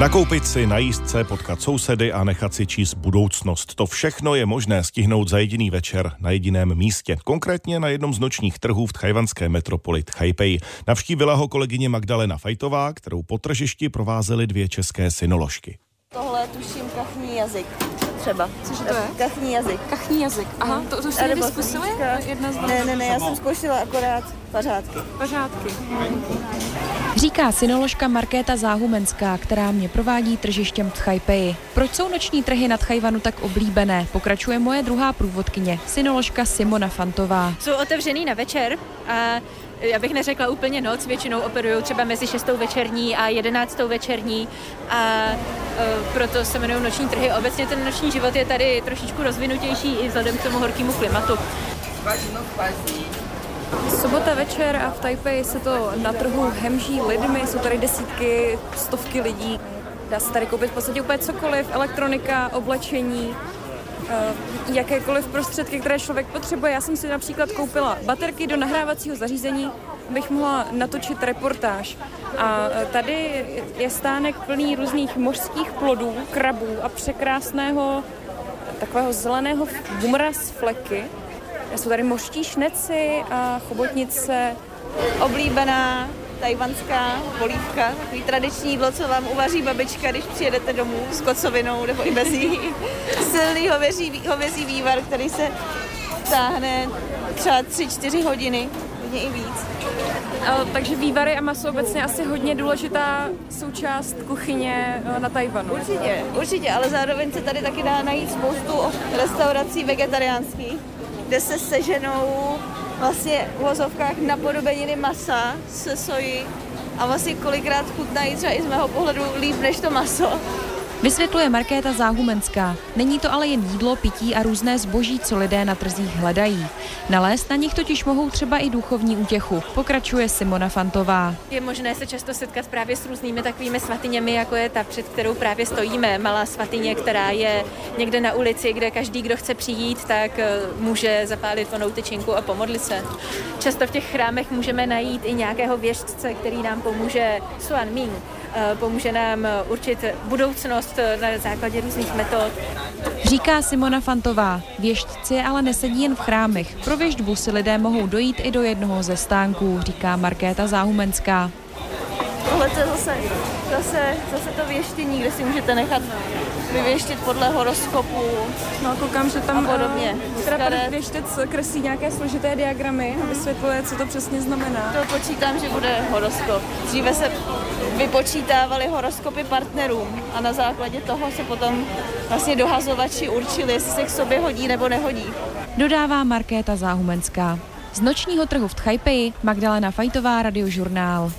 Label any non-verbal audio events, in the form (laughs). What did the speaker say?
Nakoupit si, najíst se, potkat sousedy a nechat si číst budoucnost. To všechno je možné stihnout za jediný večer na jediném místě. Konkrétně na jednom z nočních trhů v tchajvanské metropoli Tchajpej. Navštívila ho kolegyně Magdalena Fajtová, kterou po tržišti provázely dvě české synoložky. Tohle tuším kachní jazyk třeba. Cože to je? Kachní jazyk. Kachní jazyk, aha, to, to jste někdy zkusili? Jedna z ne, ne, ne, já jsem zkoušela akorát pařádky. Pařádky. Říká synoložka Markéta Záhumenská, která mě provádí tržištěm v Tchajpeji. Proč jsou noční trhy na Tchajvanu tak oblíbené? Pokračuje moje druhá průvodkyně, synoložka Simona Fantová. Jsou otevřený na večer a já bych neřekla úplně noc, většinou operují třeba mezi 6. večerní a 11. večerní a e, proto se jmenují noční trhy. Obecně ten noční život je tady trošičku rozvinutější i vzhledem k tomu horkému klimatu. Sobota večer a v Taipei se to na trhu hemží lidmi, jsou tady desítky, stovky lidí. Dá se tady koupit v podstatě úplně cokoliv, elektronika, oblečení, eh, jakékoliv prostředky, které člověk potřebuje. Já jsem si například koupila baterky do nahrávacího zařízení, abych mohla natočit reportáž. A eh, tady je stánek plný různých mořských plodů, krabů a překrásného takového zeleného bumra z fleky. Jsou tady mořští šneci a chobotnice. Oblíbená tajvanská polívka, takový tradiční jídlo, co vám uvaří babička, když přijedete domů s kocovinou nebo i bez ní. (laughs) Silný hovězí, hovězí vývar, který se táhne třeba 3-4 hodiny, hodně i víc. A, takže vývary a maso obecně asi hodně důležitá součást kuchyně na Tajvanu. Určitě, určitě, ale zároveň se tady taky dá najít spoustu restaurací vegetariánských, kde se seženou vlastně v vozovkách napodobeniny masa se sojí a vlastně kolikrát chutnají třeba i z mého pohledu líp než to maso. Vysvětluje Markéta Záhumenská. Není to ale jen jídlo, pití a různé zboží, co lidé na trzích hledají. Nalézt na nich totiž mohou třeba i duchovní útěchu, pokračuje Simona Fantová. Je možné se často setkat právě s různými takovými svatyněmi, jako je ta, před kterou právě stojíme. Malá svatyně, která je někde na ulici, kde každý, kdo chce přijít, tak eh, může zapálit onou tyčinku a pomodlit se. Často v těch chrámech můžeme najít i nějakého věžce, který nám pomůže Suan Ming, pomůže nám určit budoucnost na základě různých metod. Říká Simona Fantová. Věštci ale nesedí jen v chrámech. Pro věštbu si lidé mohou dojít i do jednoho ze stánků, říká Markéta Záhumenská. Tohle je zase, zase, zase to věštění, kde si můžete nechat vyvěštit podle horoskopu. No, koukám, že tam a podobně. Uh, teda pan věštec kreslí nějaké složité diagramy a vysvětluje, co to přesně znamená. To počítám, že bude horoskop. Dříve se vypočítávaly horoskopy partnerům a na základě toho se potom vlastně dohazovači určili, jestli se k sobě hodí nebo nehodí. Dodává Markéta Záhumenská. Z nočního trhu v Tchajpeji Magdalena Fajtová, radiožurnál.